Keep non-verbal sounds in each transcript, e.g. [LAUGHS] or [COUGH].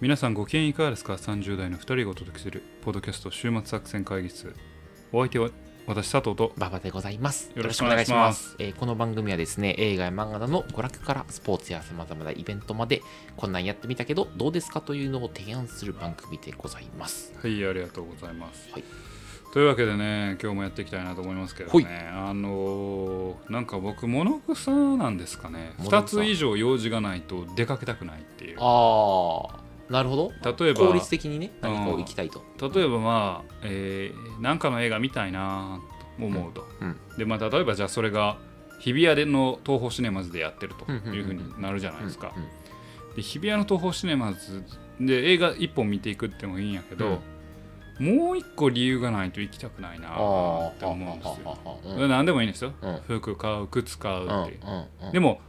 皆さんご機嫌いかがですか ?30 代の2人がお届けするポッドキャスト週末作戦会議室。お相手は私佐藤と。馬場でございます。よろしくお願いします。えーこの番組はですね、映画や漫画などの娯楽からスポーツや様々なイベントまで、こんなんやってみたけど、どうですかというのを提案する番組でございます。はいありがとうございます、はい。というわけでね今日もやっていきたいなと思いますけどほい。ねあのーなんか僕物草なんですかね。2物草つ以上用事がないと出かけたくないっていう。あー、なるほど。例えば効率的にね、何かを行きたいと。例えばまあ、えーなんかの映画見たいなと思うと、うん。でまあ例えばじゃあそれが日比谷での東宝シネマズでやってるとうんうんうんうん。いうふうになるじゃないですか、うんで日比谷の東宝シネマズで映画1本見ていくってもいいんやけど、もう一個理由がないと行きたくないなあって思うんですよ、よ。それ何でもいいんですよ、うん。服買う靴買うって。でも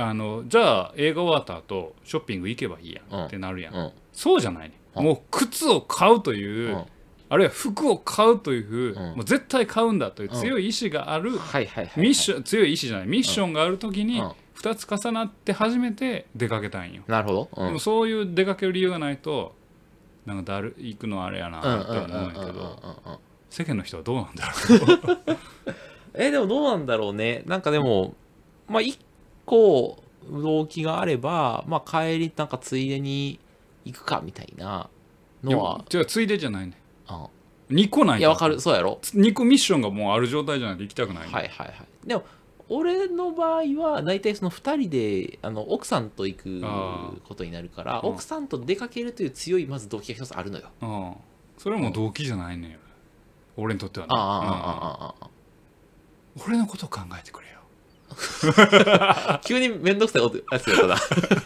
あのじゃあ映画終わった後ショッピング行けばいいやんってなるやん、うん。そうじゃないね、うん。もう靴を買うという、うん。あるいは服を買うという、うん。もう絶対買うんだという強い意志がある、はいはいはい。ミッション強い意志じゃないミッションがある時にうん。2つ重なって初めて出かけたいんよ、なるほど。うん。でもそういう出かける理由がないとなんかだる行くのあれやなって思うんやけど。うん。世間の人はどうなんだろう。[LAUGHS] えでもどうなんだろうね。なんかでもまあ一個動機があれば、まあ、帰りなんかついでに行くかみたいなのは。じゃあついでじゃないね。あ2個ないいやわかる。そうやろ。2個ミッションがもうある状態じゃないと行きたくない、ね、はいはいはい。でも俺の場合は大体その2人であの奥さんと行くことになるから、うん、奥さんと出かけるという強いまず動機が一つあるのよ、うん、それはもう動機じゃないね、うん、俺にとってはね。ああああああ俺のことを考えてくれよ。[LAUGHS] 急にめんどくさいことやつやったな。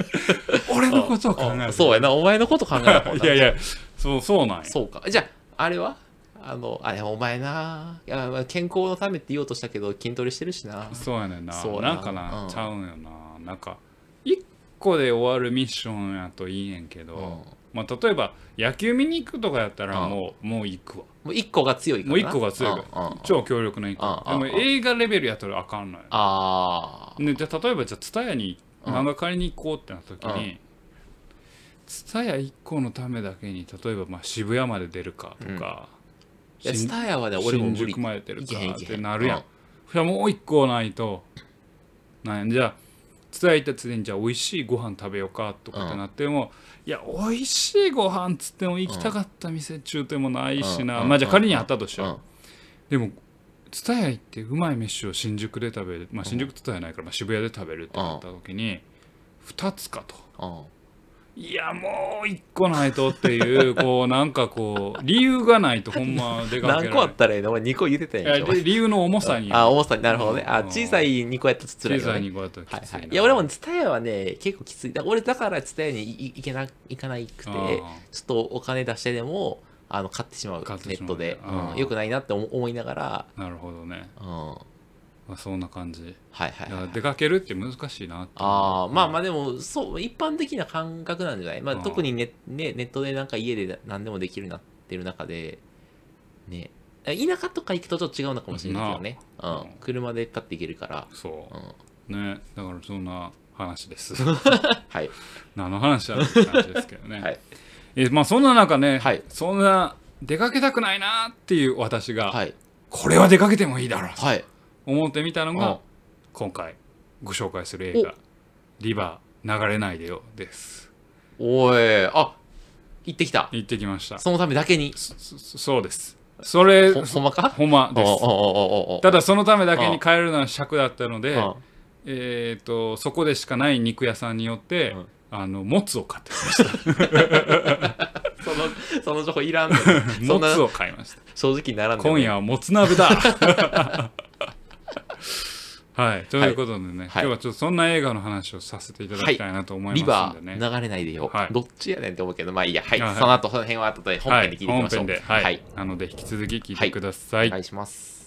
[LAUGHS] 俺のことを考えそうやな。お前のこと考えな [LAUGHS] いやいやそうそうなんや。そうか。じゃあ、あれは？あの、あれ、お前な。いや、まあ健康のためって言おうとしたけど、筋トレしてるしな。そうやねんな。そうやな。なんかな、うん。ちゃうんよな。なんか1個で終わるミッションやといいねんけど、うん。まあ、例えば野球見に行くとかやったらうん。もう、もう行くわもう一個が強いからな。もう1個が強いから、うんうん超強力な1個、うんうんでも映画レベルやったらあかんのよ、あでじゃあ例えばじゃあ蔦屋にうん漫画借りに行こうってなった時に蔦屋1個のためだけに例えばまあ渋谷まで出るかとか、あ。いや、タヤはね、俺も無理。まで出るいかっけへん。いけへんてなるやん、それはもう1個ないとなんや。じゃあ蔦屋行ったついでにじゃあ美味しいご飯食べようかとかってなっても、いや美味しいご飯っつっても行きたかった店中でもないしな、うん。まあじゃあ仮にあったとしよう、うん。でも蔦屋行ってうまい飯を新宿で食べる、まあ、新宿蔦屋ないから、まあ、渋谷で食べるってなった時に2つかと。うんいやもう1個ないとっていう [LAUGHS] こうなんかこう理由がないとほんま出かけられ何個あったらいいの？俺2個言ってたいやんけ。やで理由の重さにあ、重さになるほどね。あ、うん小さい2個やったらつらい小さいよね。にこうやったらはいはい。きついないや、俺もツタヤはね、結構きつい。だ俺だからツタヤにい行けな、行かなくて、ちょっとお金出してでも、あの、買ってしまう。ネットで。うんよくないなって思思いながら、なるほどね、うん。はまあ、そんな感じいはいだからはい。出かけるって難しいなってああ、まあまああでも、そう、一般的な感覚なんじゃない？まあ特にネ,、ね、ネットでなんか家で何でもできるなってる中で、ね、田舎とか行くとちょっと違うのかもしれないけどね。うん。車でパッて行けるから。そううんねだからそんな話です [LAUGHS] はい。何の話だろうって感じですけどね、[LAUGHS] はい。えまあそんな中ね、はいそんな出かけたくないなっていう私が、はい。これは出かけてもいいだろうとはい。思ってみたのうん。が今回ご紹介する映画「リバー流れないでよ」です。おい、あ行ってきた。行ってきました。そのためだけに。そうです。それほほんまか？ほんまです。ただそのためだけに帰るのは尺だったのでうん。えー、とそこでしかない肉屋さんによって、うん。あのもつを買ってきました。[LAUGHS] その、その情報いらんのもつ [LAUGHS] を買いました。正直にならん今夜はもつ鍋だ [LAUGHS] はい。ということでね、はい。今日はちょっとそんな映画の話をさせていただきたいなと思いますんでね、ー流れないでよ、はい。どっちやねんって思うけど、まあいいや。はい。はい。はいその後、その辺は後で本編で聞いていきましょう。はい、本編で、はい。はい。なので引き続き聞いてください、お願いします。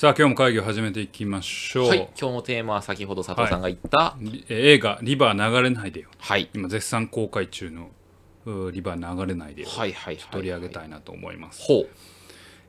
さあ今日も会議を始めていきましょう、はい。今日のテーマは先ほど佐藤さんが言った、り映画「リバー流れないでよ。はい。」今絶賛公開中のうー「リバー流れないでよ」はいはいはい。取り上げたいなと思います。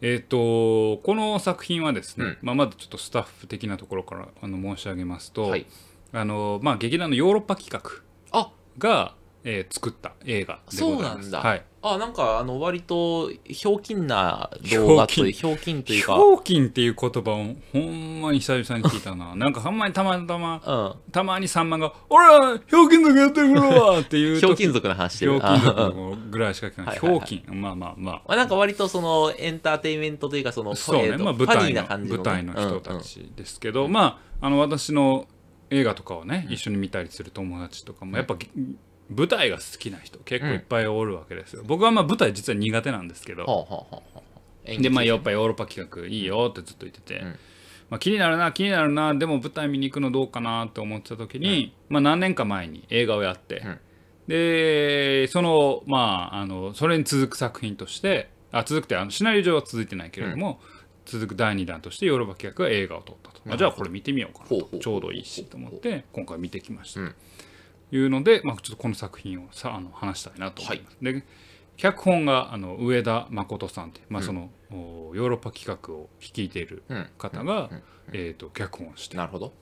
えっ、とこの作品はですね、うんまあ、まずちょっとスタッフ的なところからあの申し上げますと、はいあのまあ、劇団のヨーロッパ企画あが、えー作った映画でございます。そうなんだ。はい、あなんかあの割とひょうきんな動画というひょうきん。というひかょうきんっていう言葉をほんまに久々に聞いたな。[LAUGHS] なんかほんまにたまたま、うん。たまにさんまが、おら、ひょうきん族やってるわっていうひょうきん族の話してるひょうきん族ぐらいしか聞かない。ひょうきん。まあまあまあ。まあなんか割とそのエンターテインメントというかそのそうね、まあ、舞台のーな感じのね。舞台の人たちですけど、まああの私の映画とかをね一緒に見たりする友達とかもやっぱ舞台が好きな人結構いっぱいおるわけですよ、僕はまあ舞台実は苦手なんですけど、ほうほうほうほう演技でまあやっぱりヨーロッパ企画いいよってずっと言ってて、うん。まあ、気になるな気になるなでも舞台見に行くのどうかなって思ってた時に、まあ、何年か前に映画をやって、うん。でそのまああのそれに続く作品としてあ続くってあのシナリオ上は続いてないけれども、続く第2弾としてヨーロッパ企画が映画を撮ったと、まあ、じゃあこれ見てみようかなと。ちょうどいいしと思って今回見てきました、うん。というので、まあ、ちょっとこの作品をさあの話したいなと思います、で脚本があの上田誠さんって、まあそのおヨーロッパ企画を率いているうん。方が、えー、と脚本をして。なるほど。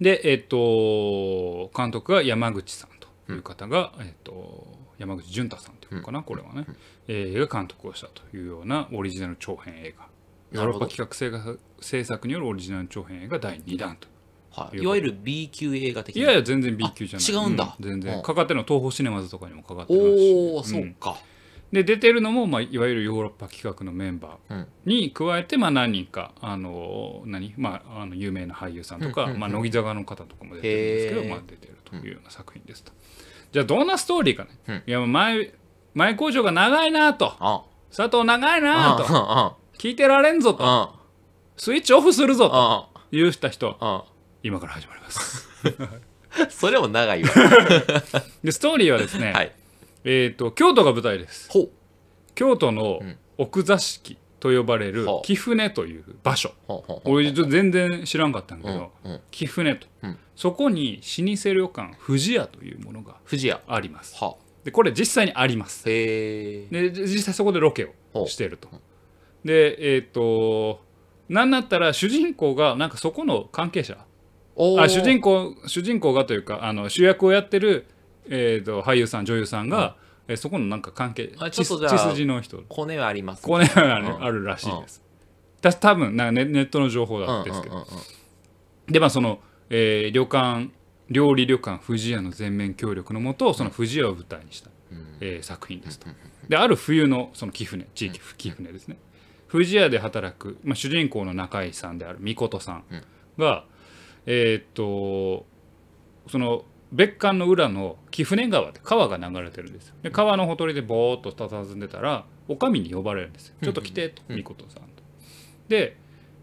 で、えっと監督が山口さんという方が、えっと山口淳太さんというのかな、これはね、えーが監督をしたというようなオリジナル長編映画。ヨーロッパ企画制作によるオリジナル長編映画第2弾と。はい。いわゆる B 級映画的いなやいや全然 B 級じゃない。あ違うんだ。全然。うん。かかってるの東宝シネマズとかにもかかってますし。おおそううんか。で出てるのも、まあ、いわゆるヨーロッパ企画のメンバーうん。に加えて、まあ、何人かあの何、まあ、あの有名な俳優さんとか、うんうんうん。まあ、乃木坂の方とかも出てるんですけど、まあ、出てるというような作品ですと。じゃあどんなストーリーかね、うん。いや前前工場が長いなと。あ。佐藤長いなと。あ聞いてられんぞと。あ。スイッチオフするぞとあ。言うした人。あ今から始まります。[LAUGHS] それも長いわ。[LAUGHS] でストーリーはですね、はい。えー、と京都が舞台です。京都のうん。奥座敷と呼ばれるはあ貴船という場所。俺全然知らんかったんだけど、うんうん。貴船と、うん。そこに老舗旅館富士屋というものがあります。はでこれ実際にあります。へえで実際そこでロケをしていると。でえっ、となんだったら主人公がなんかそこの関係者おあ主人公公主人公がというかあの主役をやってる、えー、と俳優さん女優さんが、えーそこのなんか関係血筋の人。コネはありますね。ある,、うん。あるらしいです。た多分なんかネネットの情報なんですけど、うんうんうんうん。でまあその、えー旅館料理旅館富士屋の全面協力のもとその富士屋を舞台にした、えー作品ですと。である冬のその貴船地域貴船ですね。富士屋で働く、まあ、主人公の中井さんである美琴さん。が、えーっとその別館の裏の貴船川で川が流れてるんですよ。で川のほとりでぼーっと佇んでたらお上に呼ばれるんですよ。ちょっと来てと美琴さんと。で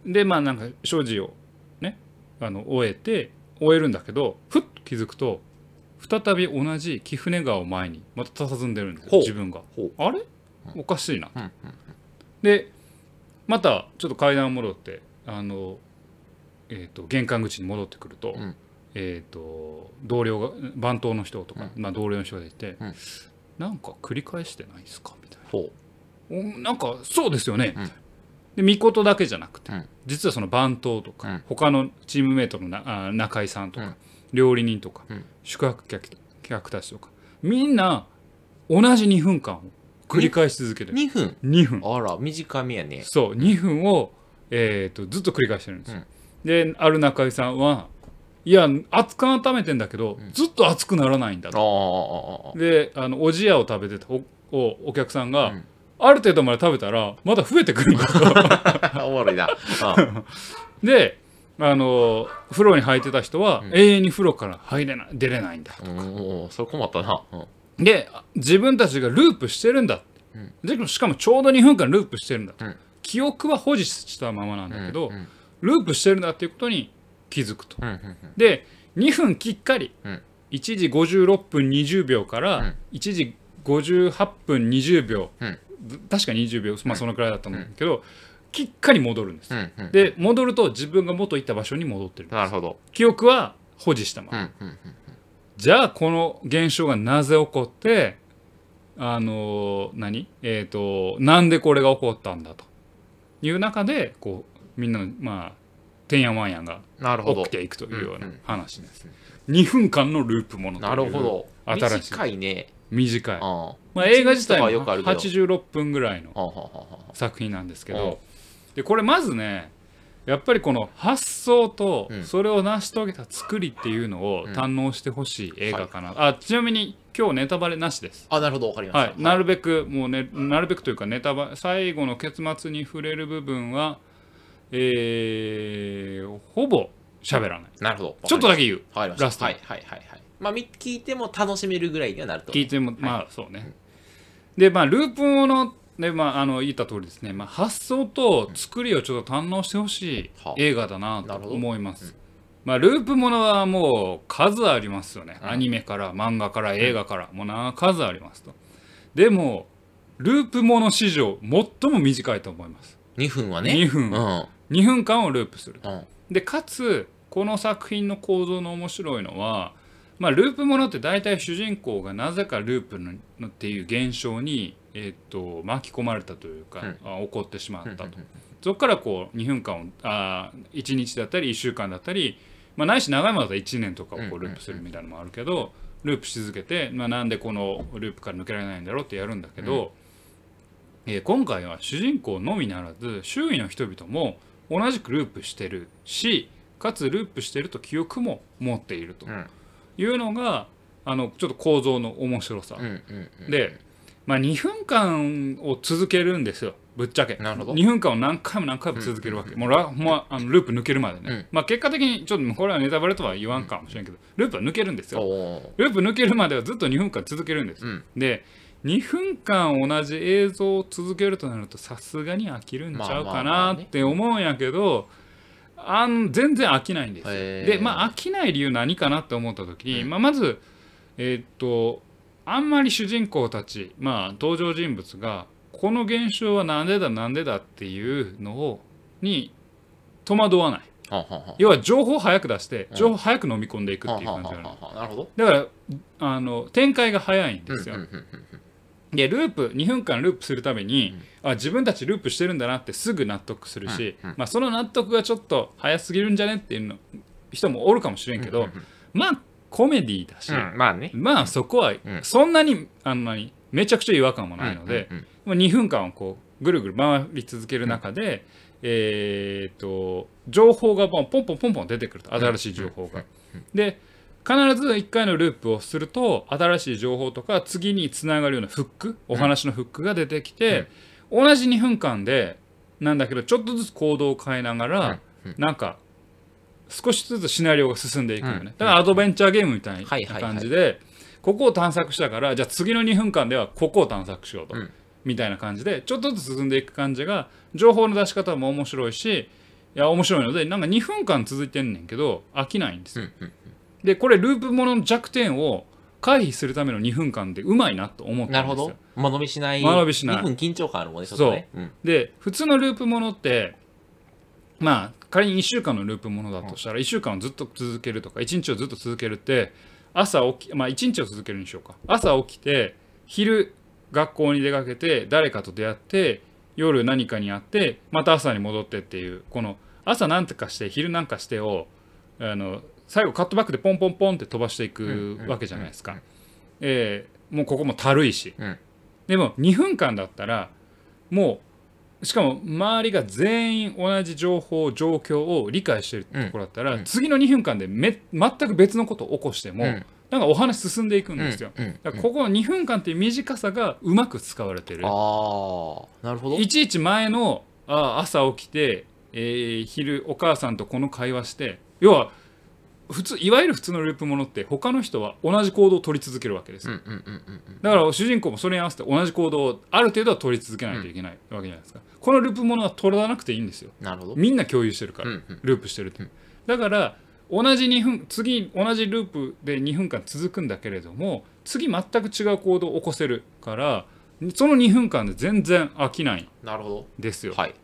でまあなんか所持をねあの終えて終えるんだけどふっと気づくと再び同じ貴船川を前にまた佇んでるんですよ自分が。あれ？おかしいな。うん。うん。でまたちょっと階段戻ってあの、えー、と玄関口に戻ってくると,、うん。えー、と同僚が番頭の人とか、まあ、同僚の人がいて、うん。なんか繰り返してないですか？みたいな。ほおなんかそうですよね、うん。で見事だけじゃなくて、うん。実はその番頭とか、うん。他のチームメートのなあ中井さんとか、うん。料理人とか、うん。宿泊客客たちとかみんな同じ2分間を繰り返し続けてうる。2分？2分。あら短めやね。そう2分を、えー、とずっと繰り返してるんですよ、である中井さんはいや熱く温めてんだけど、ずっと熱くならないんだあとあであのおじやを食べてたおおお客さんが、うん。ある程度まで食べたらまだ増えてくるんだとおもろいな。あ [LAUGHS] であの風呂に入ってた人は、永遠に風呂から入れない出れないんだうんそれ困ったな。うん。で自分たちがループしてるんだ、でしかもちょうど2分間ループしてるんだと、うん。記憶は保持したままなんだけど、うんループしてるんだっていうことに気づくと。で2分きっかり、うん。1時56分20秒からうん。1時58分20秒、うん。確か20秒、まあ、そのくらいだったんだけど、きっかり戻るんです。で戻ると自分が元行った場所に戻ってるなるほど。記憶は保持したまま、じゃあこの現象がなぜ起こってあの何？えっ、となんでこれが起こったんだと。いう中でこうみんなのまあてんやわんやが起きていくというようなうんうん。話です。2分間のループものというなるほど。新しい。短いね。短い。あまあ、映画自体もよくあるけど。86分ぐらいの作品なんですけうんどでこれまずねやっぱりこの発想とうん。それを成し遂げた作りっていうのをうん。堪能してほしい映画かな、あちなみに今日ネタバレなしです。あなるほどわかりました。はい、なるべくもうねなるべくというかネタバレ最後の結末に触れる部分はえーほぼ喋らない。なるほど。ちょっとだけけ言う。わかりました。ラスト。はいはいはいはい。まあみ聞いても楽しめるぐらいにはなると。聞いてもまあそうね、でまあループものでまああの言った通りですね、まあ、発想と作りをちょっと堪能してほしいはあ。映画だなと思います、まあ、ループものはもう数ありますよね、うん。アニメから漫画から映画から、もうな数ありますと。でもループもの史上最も短いと思います。2分はね。2分。うん2分間をループするうん。でかつこの作品の構造の面白いのは、まあ、ループものって大体主人公がなぜかループののっていう現象に、えっと巻き込まれたというか、あ起こってしまったと、そこからこう2分間をあ1日だったり1週間だったり、まあ、ないし長いものだったら1年とかをこうループするみたいなのもあるけど、ループし続けて、まあ、なんでこのループから抜けられないんだろうってやるんだけど、えー今回は主人公のみならず周囲の人々も同じくループしてるしかつループしてると記憶も持っていると。うん。いうのがあのちょっと構造の面白さ、うんうんうん。で、まあ、2分間を続けるんですよ。ぶっちゃけ。なるほど。2分間を何回も何回も続けるわけ、もうラもうあのループ抜けるまでね、うん。まあ結果的にちょっとこれはネタバレとは言わんかもしれんけど、ループは抜けるんですよ。ループ抜けるまではずっと2分間続けるんです、うん。で2分間同じ映像を続けるとなるとさすがに飽きるんちゃうかなって思うんやけどあん全然飽きないんですでまあ飽きない理由何かなって思った時に、うん。まあ、まずえーっとあんまり主人公たちまあ登場人物がこの現象はなんでだなんでだっていうのをに戸惑わない。ははは要は情報を早く出してうん。情報を早く飲み込んでいくはっていう感じなの。はははなるほど。だからあの展開が早いんですよ。うんうんうんうんでループ2分間ループするために、あ自分たちループしてるんだなってすぐ納得するし、うんうん。まあ、その納得がちょっと早すぎるんじゃねっていうの人もおるかもしれんけど、うんうんまあコメディだし、うんまあね。まあそこはん。そんなにあんなにめちゃくちゃ違和感もないので、うんうんまあ2分間をこうぐるぐる回り続ける中で、えー、と情報がポンポンポンポンポン出てくると新しい情報が。で必ず1回のループをすると新しい情報とか次につながるようなフックお話のフックが出てきて、同じ2分間でなんだけどちょっとずつ行動を変えながら、なんか少しずつシナリオが進んでいくよね、うん。だからアドベンチャーゲームみたいな感じで、ここを探索したからじゃあ次の2分間ではここを探索しようと、うん。みたいな感じでちょっとずつ進んでいく感じが情報の出し方も面白いしいや面白いのでなんか2分間続いてんねんけど飽きないんですよ、うんうんでこれループものの弱点を回避するための2分間でうまいなと思ったんですよ。なるほど。間延びしない。間延びしない。2分緊張感あるもんねちょっとねうん。で普通のループものってまあ仮に1週間のループものだとしたら1週間をずっと続けるとか1日をずっと続けるって朝起きまあ1日を続けるにしようか。朝起きて昼学校に出かけて誰かと出会って夜何かに会ってまた朝に戻ってっていうこの朝何とかして昼なんかしてをあの最後カットバックでポンポンポンって飛ばしていくわけじゃないですか。えーもうここもたるいし、うん。でも2分間だったらもうしかも周りが全員同じ情報状況を理解してるところだったら、うん次の2分間でめ全く別のことを起こしても、うん。なんかお話進んでいくんですよ。だからここの2分間っていう短さがうまく使われてる。ああなるほど。いちいち前のあ朝起きて、えー昼お母さんとこの会話して要は普通いわゆる普通のループものって他の人は同じ行動を取り続けるわけです。よ、うんうんうんうんうん。だから主人公もそれに合わせて同じ行動をある程度は取り続けないといけないわけじゃないですか、このループものは取らなくていいんですよ。なるほど。みんな共有してるから、うんうん。ループしてるって、だから同じ2分次同じループで2分間続くんだけれども次全く違う行動を起こせるからその2分間で全然飽きないんなるほですよ。どはい。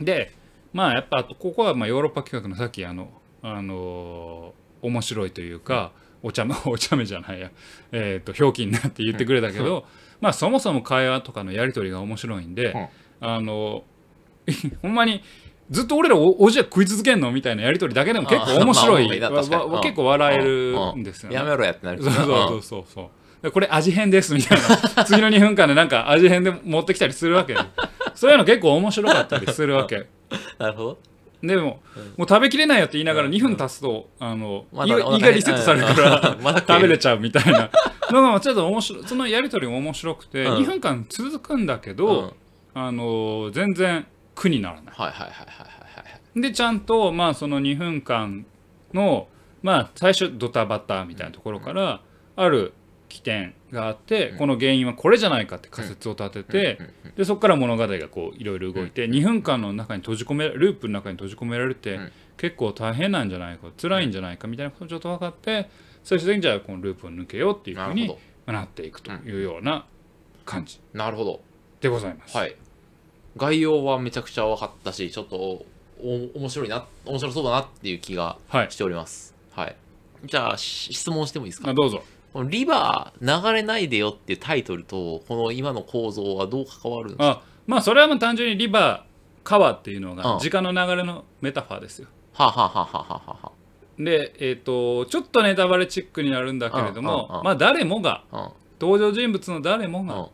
でまあやっぱここはまあヨーロッパ企画のさっきあの、あのー面白いというか、お茶目 [LAUGHS] お茶目じゃないや、えー、とひょうきになって言ってくれたけど、まあそもそも会話とかのやり取りが面白いんで、あの [LAUGHS] ほんまにずっと俺らおおじや食い続けんのみたいなやり取りだけでも結構面白い、あまあ結構笑えるんですよね。やめろやってなるそうそうそうそう。そうでこれ味変ですみたいな。[LAUGHS] 次の2分間でなんか味変で持ってきたりするわけそういうの結構面白かったりするわけ。なるほどでも、もう食べきれないよって言いながら2分経つと、あの胃がま胃がリセットされるから、食べれちゃうみたいな。のがちょっと面白いそのやり取りも面白くて、うん。2分間続くんだけうん。ど、あの全然苦にならない。はいはいはいはいはいはいでちゃんとまあその2分間のまあ最初ドタバタみたいなところからある起点があって、この原因はこれじゃないかって仮説を立てて、でそこから物語がこういろいろ動いて、2分間の中に閉じ込めループの中に閉じ込められて、うん。結構大変なんじゃないか辛いんじゃないかみたいなことをちょっと分かって最終的にじゃあこのループを抜けようっていうふうになっていくというような感じどなるほど。でございます。はい。概要はめちゃくちゃ分かったしちょっとお面白いな面白そうだなっていう気がはい。しております。はい。じゃあし質問してもいいですか？あどうぞこのリバー流れないでよっていうタイトルとこの今の構造はどう関わるんですか？あまあそれはもう単純にリバー川っていうのうん。が時間の流れのメタファーですよ。はあはあはあはあはあはで、えー、とちょっとネタバレチックになるんだけれどもまあ誰もがあ登場人物の誰もが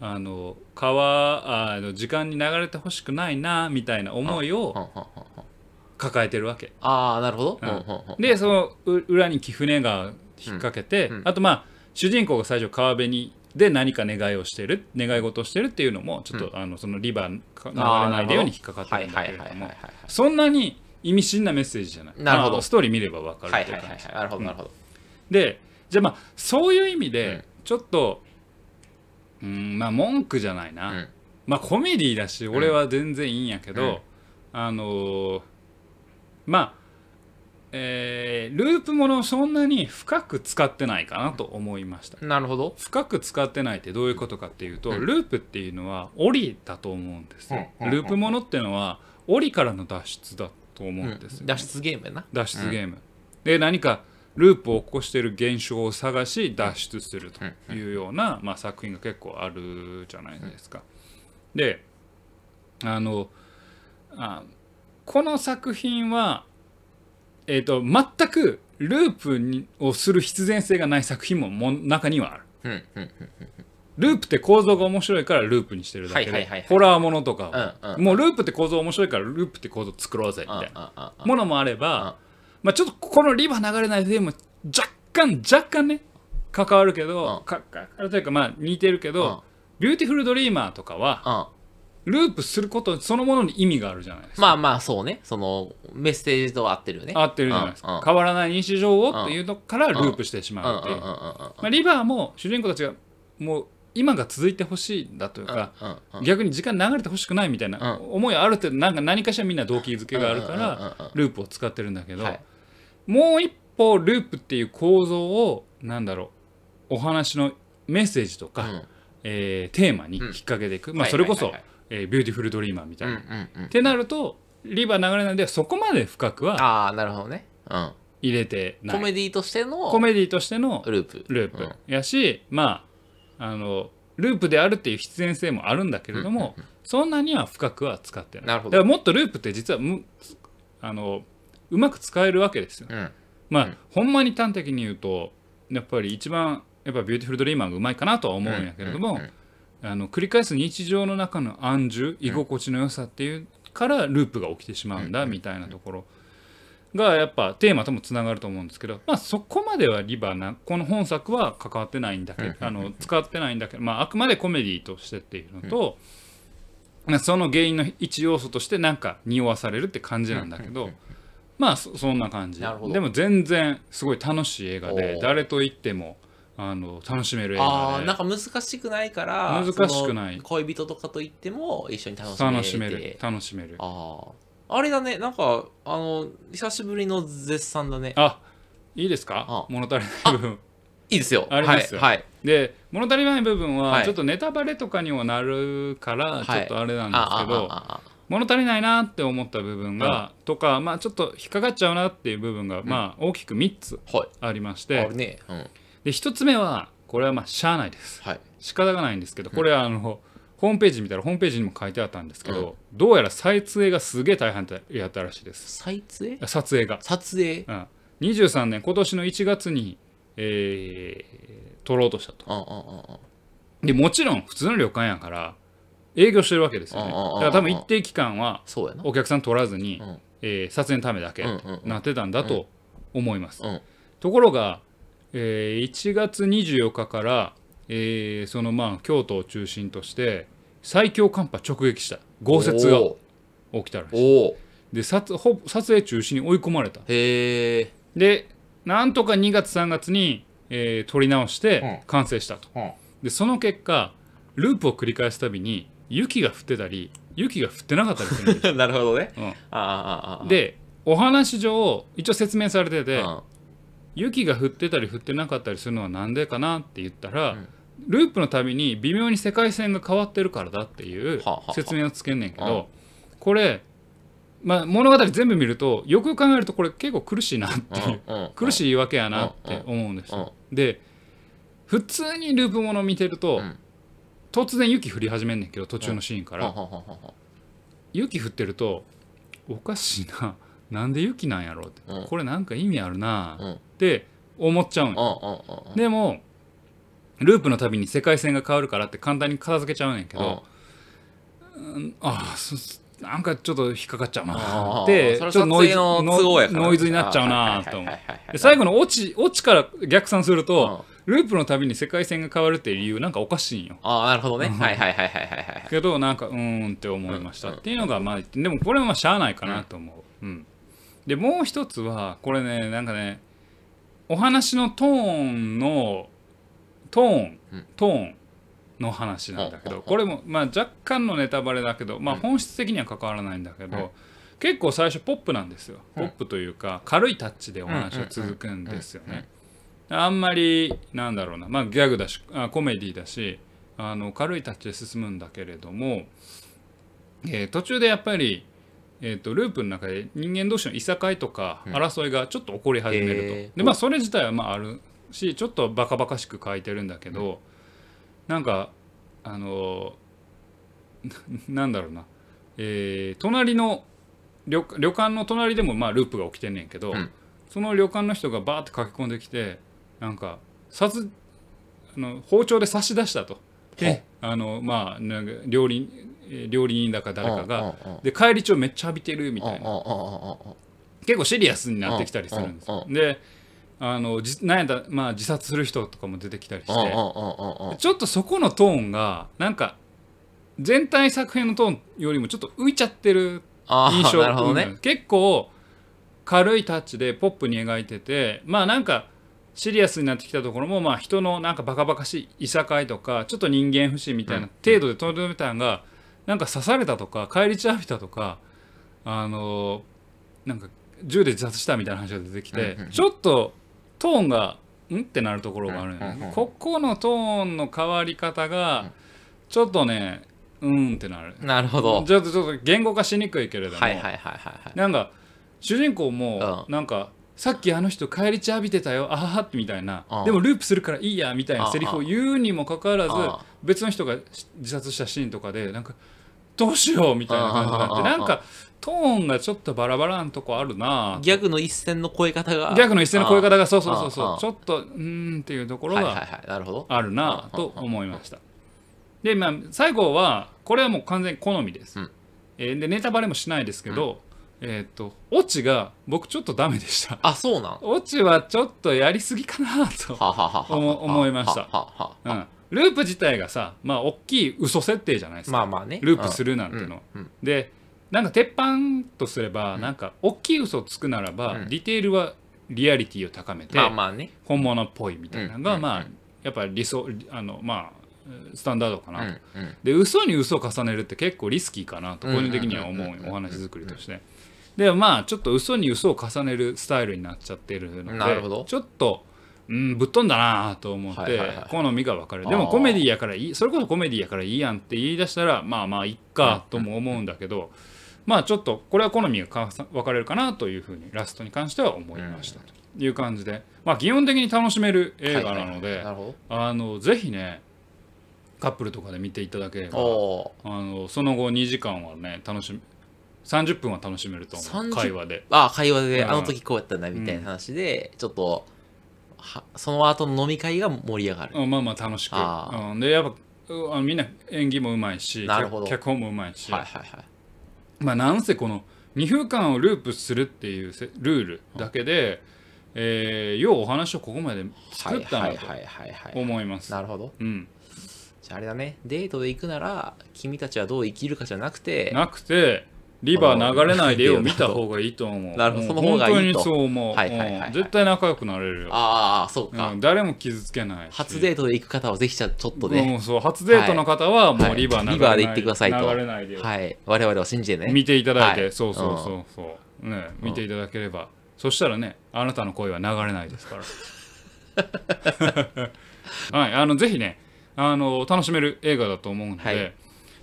あの川あの時間に流れてほしくないなみたいな思いを抱えてるわけ。ああなるほど。うん。でそのう裏に貴船が引っ掛けて、うん。うん。あとまあ主人公が最初川辺にで何か願いをしてる願い事をしてるっていうのもちょっと、あのそのリバー流れないでように引っかかってはいるんだけれどもそんなに意味深なメッセージじゃない。なるほど。まあストーリー見れば分かるはいうなるほどなるほど。でじゃあまあそういう意味うん。でちょっとうんまあ文句じゃないな、うん。まあコメディだし俺は全然いいんやけど、うん。あのーまあえーループものをそんなに深く使ってないかなと思いました。なるほど。深く使ってないってどういうことかっていうと、うん。ループっていうのは檻だと思うんですよ、うんループものっていうのは檻からの脱出だと思うんですよ、脱出ゲームやな。脱出ゲーム、で何かループを起こしている現象を探し脱出するというような、まあ、作品が結構あるじゃないですか。であのあこの作品は、えー、と全くループにをする必然性がない作品もも中にはある。ループって構造が面白いからループにしてるだけでホラーものとかは、うんうん。もうループって構造面白いからループって構造作ろうぜみたいなものもあれば、まあ、ちょっとこのリバー流れないでも若干若干ね関わるけど、うん。か関わるというかまあ似てるけど、うん。ビューティフルドリーマーとかはあループすることそのものに意味があるじゃないですか。まあまあそうね。そのメッセージと合ってるよね。合ってるじゃないですか、うんうん。変わらない日常をっていうのからループしてしまうってまあ、リバーも主人公たちがもう今が続いてほしいんだというか、逆に時間流れてほしくないみたいな思いはある程度なんか何かしらみんな動機づけがあるからうんループを使ってるんだけど、はい。もう一歩ループっていう構造をなんだろうお話のメッセージとか、うん。えーテーマに引っ掛けていく、まあ、はいそれこそ、はい。はいはいえービューティフルドリーマーみたいな。うんうんうんってなるとリバー流れないでそこまで深くはああなるほどね。うん。入れてない。コメディとしてのコメディとしてのループ。ループ。うん。やし、まああのループであるっていう必然性もあるんだけれども、そんなには深くは使ってない。なるほど。だからもっとループって実はむあのうまく使えるわけですよ。うん。まあ、うん。ほんまに端的に言うとやっぱり一番やっぱビューティフルドリーマーがうまいかなとは思うんやけれども、うんうんあの繰り返す日常の中の安住居心地の良さっていうからループが起きてしまうんだみたいなところ。がやっぱテーマともつながると思うんですけど、まあ、そこまではリバーなこの本作は関わってないんだけどあの使ってないんだけど、まあ、あくまでコメディとしてっていうのと、まあその原因の一要素としてなんか匂わされるって感じなんだけど。まあそそんな感じ。でも全然すごい楽しい映画で誰と言ってもあの楽しめる映画で。ああなんか難しくないから難しくない。恋人とかと言っても一緒に楽しめて。楽しめる。楽しめる。あああれだね。なんかあの久しぶりの絶賛だね。あいいですか？あ。物足りない部分。いいですよ。[LAUGHS] あれですよ。はい、はい、で物足りない部分ははい。ちょっとネタバレとかにはなるからい。ちょっとあれなんあですけど物足りないなって思った部分がとかまあちょっと引っかかっちゃうなっていう部分がまあ大きく3つありましあてるね。うんで1つ目はここれはまあしゃあないです。はい。仕方がないんですけどこれはあの、ホームページ見たらホームページにも書いてあったんですけど、どうやら撮影がすげえ大変やったらしいです。撮影？撮影が、撮影？うん、23年今年の1月に、えー撮ろうとしたと。うんうんうんうんでもちろん普通の旅館やから営業してるわけですよね。うんうんうんうんだから多分一定期間はお客さん取らずに、うん。えー撮影のためだけうんうんうん。なってたんだと思います、うん。ところが、えー1月24日から、えーそのまあ京都を中心として最強寒波直撃した。豪雪がお起きたらしい。で撮ほ撮影中止に追い込まれた。へえでなんとか2月3月に、えー撮り直して完成したと、うん。でその結果ループを繰り返すたびに雪が降ってたり雪が降ってなかったりするんですよ、[LAUGHS] なるほどね。うん。あああああでお話上一応説明されてて、うん雪が降ってたり降ってなかったりするのはなんでかなって言ったら、うん。ループのたびに微妙に世界線が変わってるからだっていう説明をつけんねんけうん。どこれ、まあ、物語全部見るとよく考えるとこれ結構苦しいなっていううんうん苦しいわけやなって思うんですよ。で普通にループもの見てると、うん。突然雪降り始めんねんけど途中のシーンから、はははは雪降ってるとおかしいななんで雪なんやろうって、うん。これなんか意味あるな。うん。って思っちゃうんよでもループのたびに世界線が変わるからって簡単に片付けちゃうねんけど、うん。ああそなんかちょっと引っかかっちゃうな。ってちょっとノイズノイズになっちゃうなと思う。最後のオチオチから逆算するうんと、ループのたびに世界線が変わるっていう理由なんかおかしいんよああなるほどねはいはいはいはいはいはいけどなんかうーんって思いましたうんっていうのがまあでもこれはまあしゃあないかなと思う、うんでもう一つはこれねなんかねお話のトーンのトーンうん。トーンの話なんだけうんどこれもまあ若干のネタバレだけどまあうん。本質的には関わらないんだけうん。ど結構最初ポップなんですよ。うん。ポップというか軽いタッチでお話が続くんですよね。あんまりなんだろうなまあギャグだしあコメディだしあの軽いタッチで進むんだけれども、えー途中でやっぱり、えー、とループの中で人間同士のいさかいとかうん。争いがちょっと起こり始めると、へー。でまあそれ自体はまああるしちょっとバカバカしく書いてるんだけど、なんかあのななんだろうな、えー隣の旅旅館の隣でもまあループが起きてんねんけど、うん。その旅館の人がバーって駆け込んできてなんか殺あの包丁で刺し出したと。であのまあなんか料理えー料理人だか誰かが、で返り血をめっちゃ浴びてるみたいな。結構シリアスになってきたりするんですよ。うであのじなんやったらまあ自殺する人とかも出てきたりして。ちょっとそこのトーンがなんか全体作品のトーンよりもちょっと浮いちゃってる印象なるほどね。うん。結構軽いタッチでポップに描いててまあなんかシリアスになってきたところもまあ人のなんかバカバカしいいさかいとかちょっと人間不信みたいな程度でとどめたのがなんか刺されたとか返り血浴びたとかあのなんか銃で自殺したみたいな話が出てきてちょっとトーンがん？ってなるところがあるここのトーンの変わり方うん。がちょっとねうんってなる。なるほど。ちょっとちょっと言語化しにくいけれども、はいはいはいはいはい。なんか主人公もうなんか、さっきあの人帰り血浴びてたよあははってみたいな。うん。でもループするからいいやみたいなセリフを言うにもかかわらずうん別の人が自殺したシーンとかでなんかどうしようみたいな感じになってうんなんかトーンがちょっとバラバラなとこあるな。ギャグの一線の超え方が。逆の一斉の声方がそうそうそうう。んそううんちょっとうーんっていうところがあるなと思いました。でまあ最後はこれはもう完全に好みです。うん。えーでネタバレもしないですけど、えっ、とオチが僕ちょっとダメでした。あそうなん？はオチはちょっとやりすぎかなと、思思いました。ははは。うん、ループ自体がさまあ大きい嘘設定じゃないですか、まあまあね。ループするなんての。うんうんでなんか鉄板とすれば、うん。なんか大きい嘘をつくならば、うん。ディテールはリアリティを高めて、まあまあね。本物っぽいみたいなのが、うんまあうん。やっぱり理想あのまあスタンダードかうんなと、うん。で嘘に嘘を重ねるって結構リスキーかなと個人的には思うんうんうん。うんうお話作りとして。でまあちょっと嘘に嘘を重ねるスタイルになっちゃってるのでなるほど。ちょっとうんぶっ飛んだなと思って好みが分かる。でもコメディやからいい。それこそコメディやからいいやんって言い出したらまあまあいっかとも思うんだけどまあちょっとこれは好みがか分かれるかなというふうにラストに関しては思いましたという感じで。まあ基本的に楽しめる映画なので、あのぜひねカップルとかで見ていただければあのその後2時間はね楽しみ30分は楽しめると思う。30会話で。あ会話で、うん。あの時こうやったんだみたいな話で、ちょっとはその後の飲み会が盛り上がる、うんまあまあ楽しく、あうん、でやっぱうあのみんな演技もうまいし脚脚本もうまいし、はいはいはい。まあなんせこの2分間をループするっていうせルールだけで、えーようお話をここまで作ったなとはいはいはいはいはい。思います。なるほど。うん、じゃああれだね。デートで行くなら君たちはどう生きるかじゃなくてなくてリバー流れないでよ見た方がいいと思う。なるほど。その方がいいと。本当にそう思う。はいはいはい絶対仲良くなれるよ。ああそうか、うん、誰も傷つけないし。初デートで行く方はぜひちょっとね、もうそう。初デートの方はもはい。うリバー流れない、リバーで行ってくださいと。流れないでよ。はい。我々を信じてね。見ていただいて、はい。そうそうそうそう、ね。見ていただければ、そしたらねあなたの声は流れないですから。[LAUGHS] はい。あのぜひねあの楽しめる映画だと思うので、はい。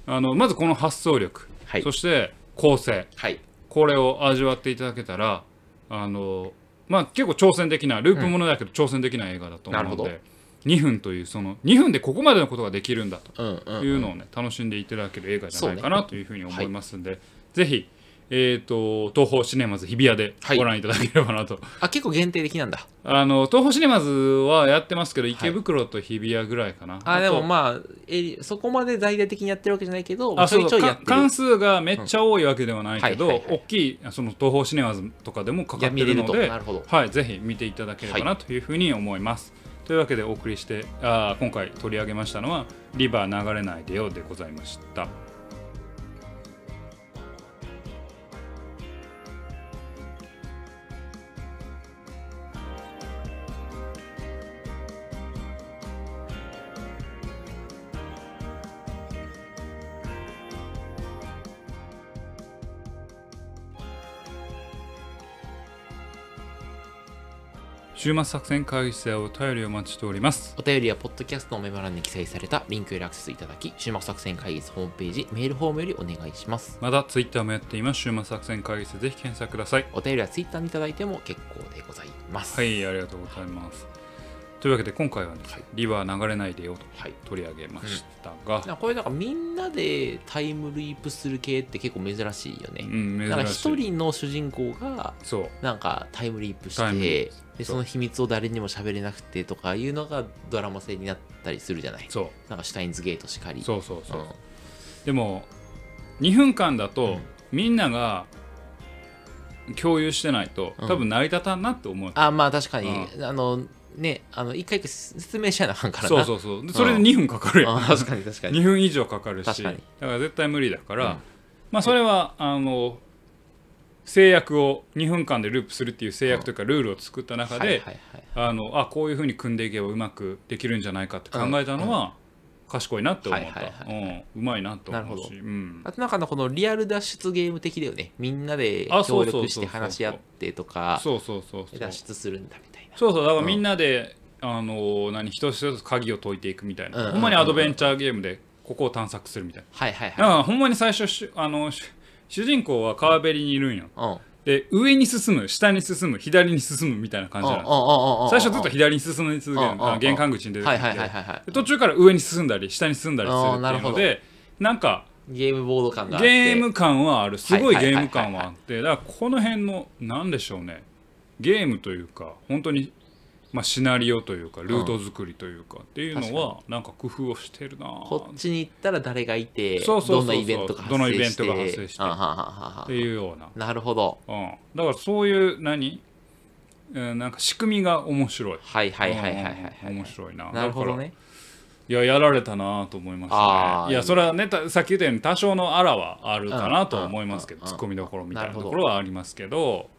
あのまずこの発想力、はい。そして構成。はい。これを味わっていただけたらあのまあ結構挑戦的なループものだけど挑戦的な映画だと思うのなるほで、2分というその2分でここまでのことができるんだとうんうんいうのをね、楽しんでいただける映画じゃないかなというふうに思いますんで、ぜひ、えー、と東宝シネマズ日比谷ではい。ご覧いただければなと、あ結構限定的なんだ。あの東宝シネマズはやってますけど池袋と日比谷ぐらいかな、あでもあまあエリそこまで大々的にやってるわけじゃないけどちょあそうかいちょいやってる。関数がめっちゃ多いわけではないけど、うん。はいはいはい大きいその東宝シネマズとかでもかかってるるのではい、ぜひ見ていただければなというふうに思います。というわけでお送りしてあー今回取り上げましたのは「リバー流れないでよ」でございました。週末作戦会議室でお便りをお待ちしております。お便りはポッドキャストのメモ欄に記載されたリンクよりアクセスいただき週末作戦会議室ホームページメールフォームよりお願いしますまたツイッターもやっています。週末作戦会議室でぜひ検索ください。お便りはツイッターにいただいても結構でございますはい、ありがとうございます。というわけで今回はね、リバー流れないでよとはい。取り上げましたが、なん。かこれなんかみんなでタイムリープする系って結構珍しいよね、うん。なんか一人の主人公がそう。なんかタイムリープしてでその秘密を誰にも喋れなくてとかいうのがドラマ性になったりするじゃない？そう。なんかシュタインズゲートしかり。そうそうそう。う。ん。でも、2分間だと、うん。みんなが共有してないと、うん。多分成り立たんなって思う。あまあ確かに、あのねあの一回一回説明しちゃなあかんからな。そうそうそう。でそれで2分かかるよ。あ確かに確かに。2分以上かかるし、確かに。だから絶対無理だから、うん。まあそれはあの制約を2分間でループするっていう制約というかルールを作った中で、はいはいはい。あのあこういうふうに組んでいけばうまくできるんじゃないかって考えたのは、賢いなって思った、うん、うまいなと思うなるし、うん、あとなんかのこのリアル脱出ゲーム的だよねみんなであそ協うそうそうそう力して話し合ってとかそうそうそうそう。脱出するんだみそうそうだからみんなで、あの何一つ一つ鍵を解いていくみたいな、うんうんうんほんまにアドベンチャーゲームでここを探索するみたいはいはいな、だはからほんまに最初しあのし主人公は川べりにいるんよ。いうん。で上に進む下に進む左に進むみたいな感じなんですよ。最初ずっと左に進み続けるうんうんうんあ玄関口に出てはいはいはいはいはい。で途中から上に進んだり下に進んだりするあーってないるほどうのでなんかゲームボード感があって。ゲーム感はある。すごいゲはいはいはいはいーム感はあって。だからこの辺のなんでしょうねゲームというか本当にまあシナリオというかルート作りというかっていうのはなんか工夫をしてるなこっちに行ったら誰がいてどんなイベントが発生して。どのイベントが発生して。っていうような。なるほど。うん、だからそういう何、うん、なんか仕組みが面白い。はいはいはいはいはいうんはい面白いな。なるほどね。いややられたなと思いましたね。いやそれはねたさっき言ったように多少のあらはあるかなとは思いますけど、うんツッコミどころみたいなところはありますけど。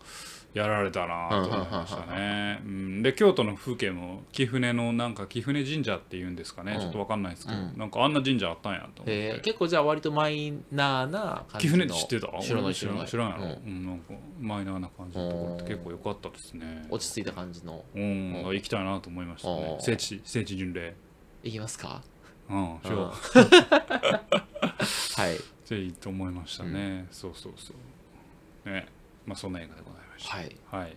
やられたなと思いましたね。うん、で京都の風景も貴船のなんか貴船神社っていうんですかね、うん。ちょっとわかんないですけど、うん。なんかあんな神社あったんやと思って。えー。結構じゃあ割とマイナーな感貴じの船知ってた？知らない俺知らない。知らないやろ、うん。うんなんかマイナーな感じのところって結構良かったですね。落ち着いた感じの。うん、行きたいなと思いましたね。うん。聖地聖地巡礼。いきますか？うんしよ [LAUGHS] はい、う [LAUGHS] ぜひと思いましたね、そうそうそう。ね。まあそんな映画でございましたはい、はい。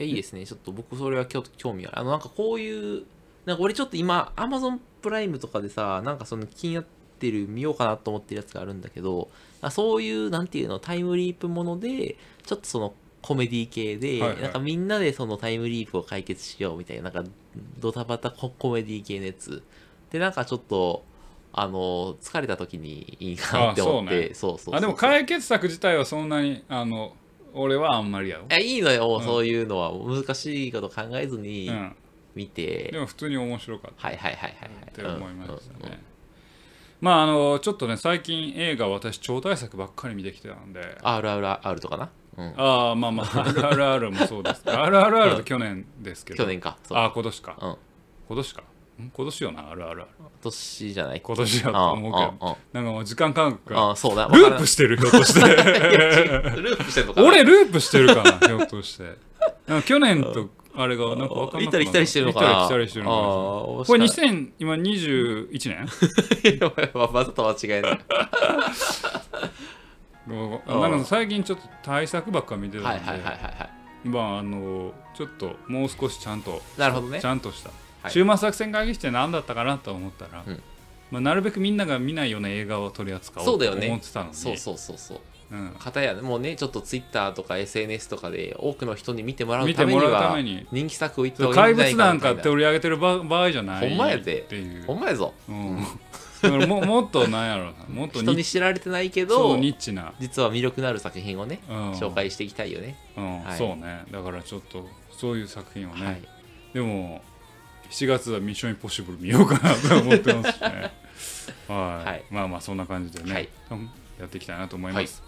やいいですね。ちょっと僕それは興興味ある。あのなんかこういうなんか俺ちょっと今 Amazon プライムとかでさなんかその気になってる見ようかなと思ってるやつがあるんだけどあそういうなんていうのタイムリープものでちょっとそのコメディ系で、はいはい。なんかみんなでそのタイムリープを解決しようみたいななんかドタバタココメディ系のやつ。でなんかちょっとあの疲れた時にいいなって思ってあそうそうそう。あでも解決策自体はそんなにあの俺はあんまりやろ。いやいいのよ、うん。そういうのは。難しいこと考えずにうん。見て、でも普通に面白かった。はいはいはいはいはい。って思いましたね、うんうんうん。まああのちょっとね最近映画私超大作ばっかり見てきてたんで。RRR とかな、うん、ああまあまあ RRR もそうです RRR って去年ですけど。去年か。そう。ああ今年か。うん。今年か。ん今年よな RRR 年じゃない？今年やと思うけど。あなんかもう時間感覚ああがあそうだループしてるひょっとして。[LAUGHS] ループしてんのかな？俺ループしてるかなひょっとして。なんか去年とあれがなんか分かんなくな行ったり来たりしてるのかな？行ったり来たりしてるのかなあこれあ2000今21年？2000わざと間違えない。[LAUGHS] なんか最近ちょっと対策ばっか見てたんで、まああのちょっともう少しちゃんとなるほどね。ちゃんとした、はい週末作戦会議室って何だったかなと思ったら、うん。まあ、なるべくみんなが見ないような映画を取り扱おうとそうだよね思ってたのに。そうそうそうそう。うん。片やもうねちょっと Twitter とか SNS とかで多くの人に見てもらうためには人気作を言った方がいい怪物 [LAUGHS] なんかかみたいな取り上げてる場場合じゃないほんまやでほんまやぞ。うん、だからも [LAUGHS] もっとなんやろうな。もっと人ニに知られてないけそうどニッチな、実は魅力のある作品をねうん。紹介していきたいよね。うん。はい。そうね。だからちょっとそういう作品をね、はい。でも7月はミッションインポッシブル見ようかなと思ってますしね。[LAUGHS] はい、はい。まあまあそんな感じでね、はい。うんやっていきたいなと思います、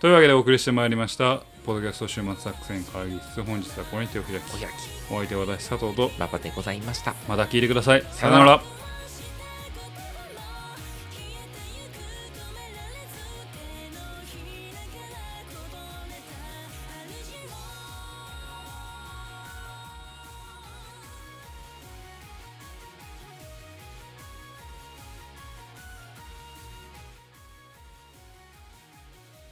というわけでお送りしてまいりましたポッドキャスト週末作戦会議室。本日はこれに手を開き。お開き。お相手は私佐藤と。馬場でございました。また聞いてください。さよなら